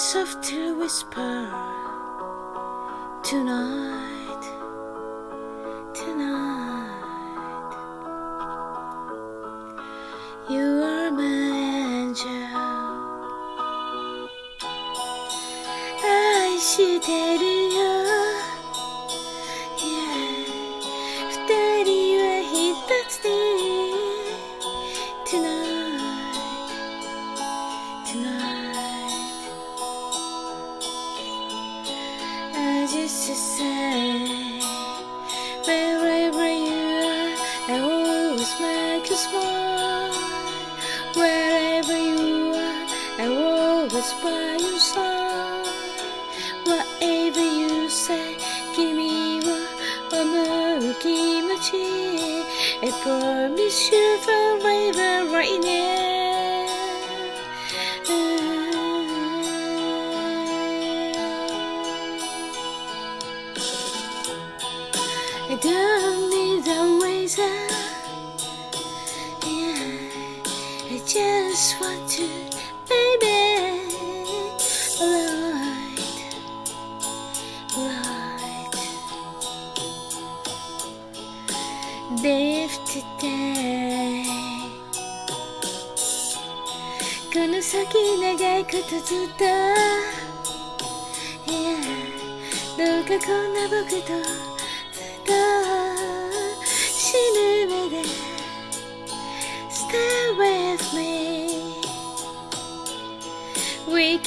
softly whisper tonight, tonight. You are my angel. 愛してるよ。Yeah 二人は一つで Tonight, tonight just make you smile wherever you are. I'm always by your side. Whatever you say, give me one kimochi. I promise you forever right now. I don't need a razor. Just want to baby Light Light Live today この先長いことずっと Yeah どうかこんな僕とずっと死ぬまで I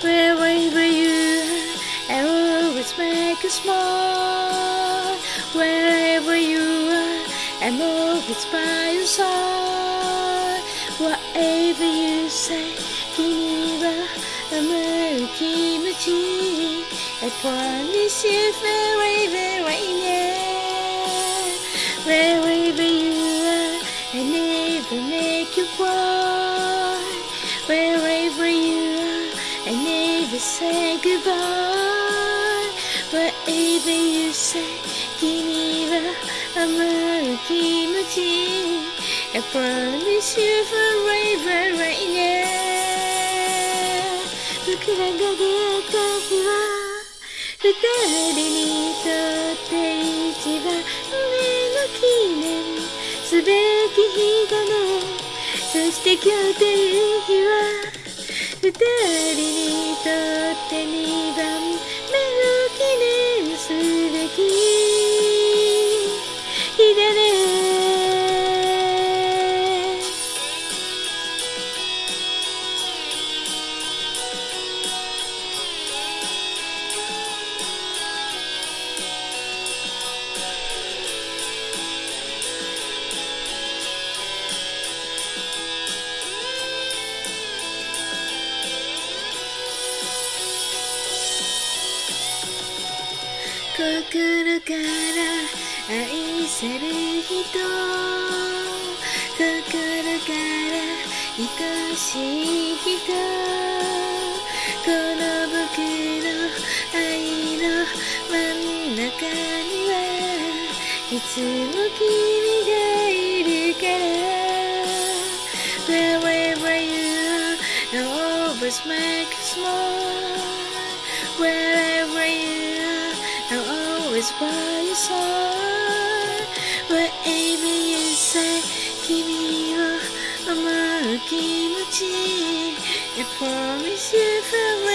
Wherever you are, I always make you smile. Wherever you are, I'm always by your side. Whatever you say, give me I'm a kimchi. I promise you forever right now. Wherever never make you cry Wherever you are I never say goodbye Whatever you say 君は思う気持ち I promise you forever right now 僕らが出会った日は二人にとって一番上の記念すべき日だねそ して今日という日は二人にとって二番目心から愛せる人心から愛しい人この僕の愛の真ん中にはいつも君がいるから Wherever you are I always make you smile Wherever you are always by your side Whatever you say 君を思う気持ち I promise you forever right now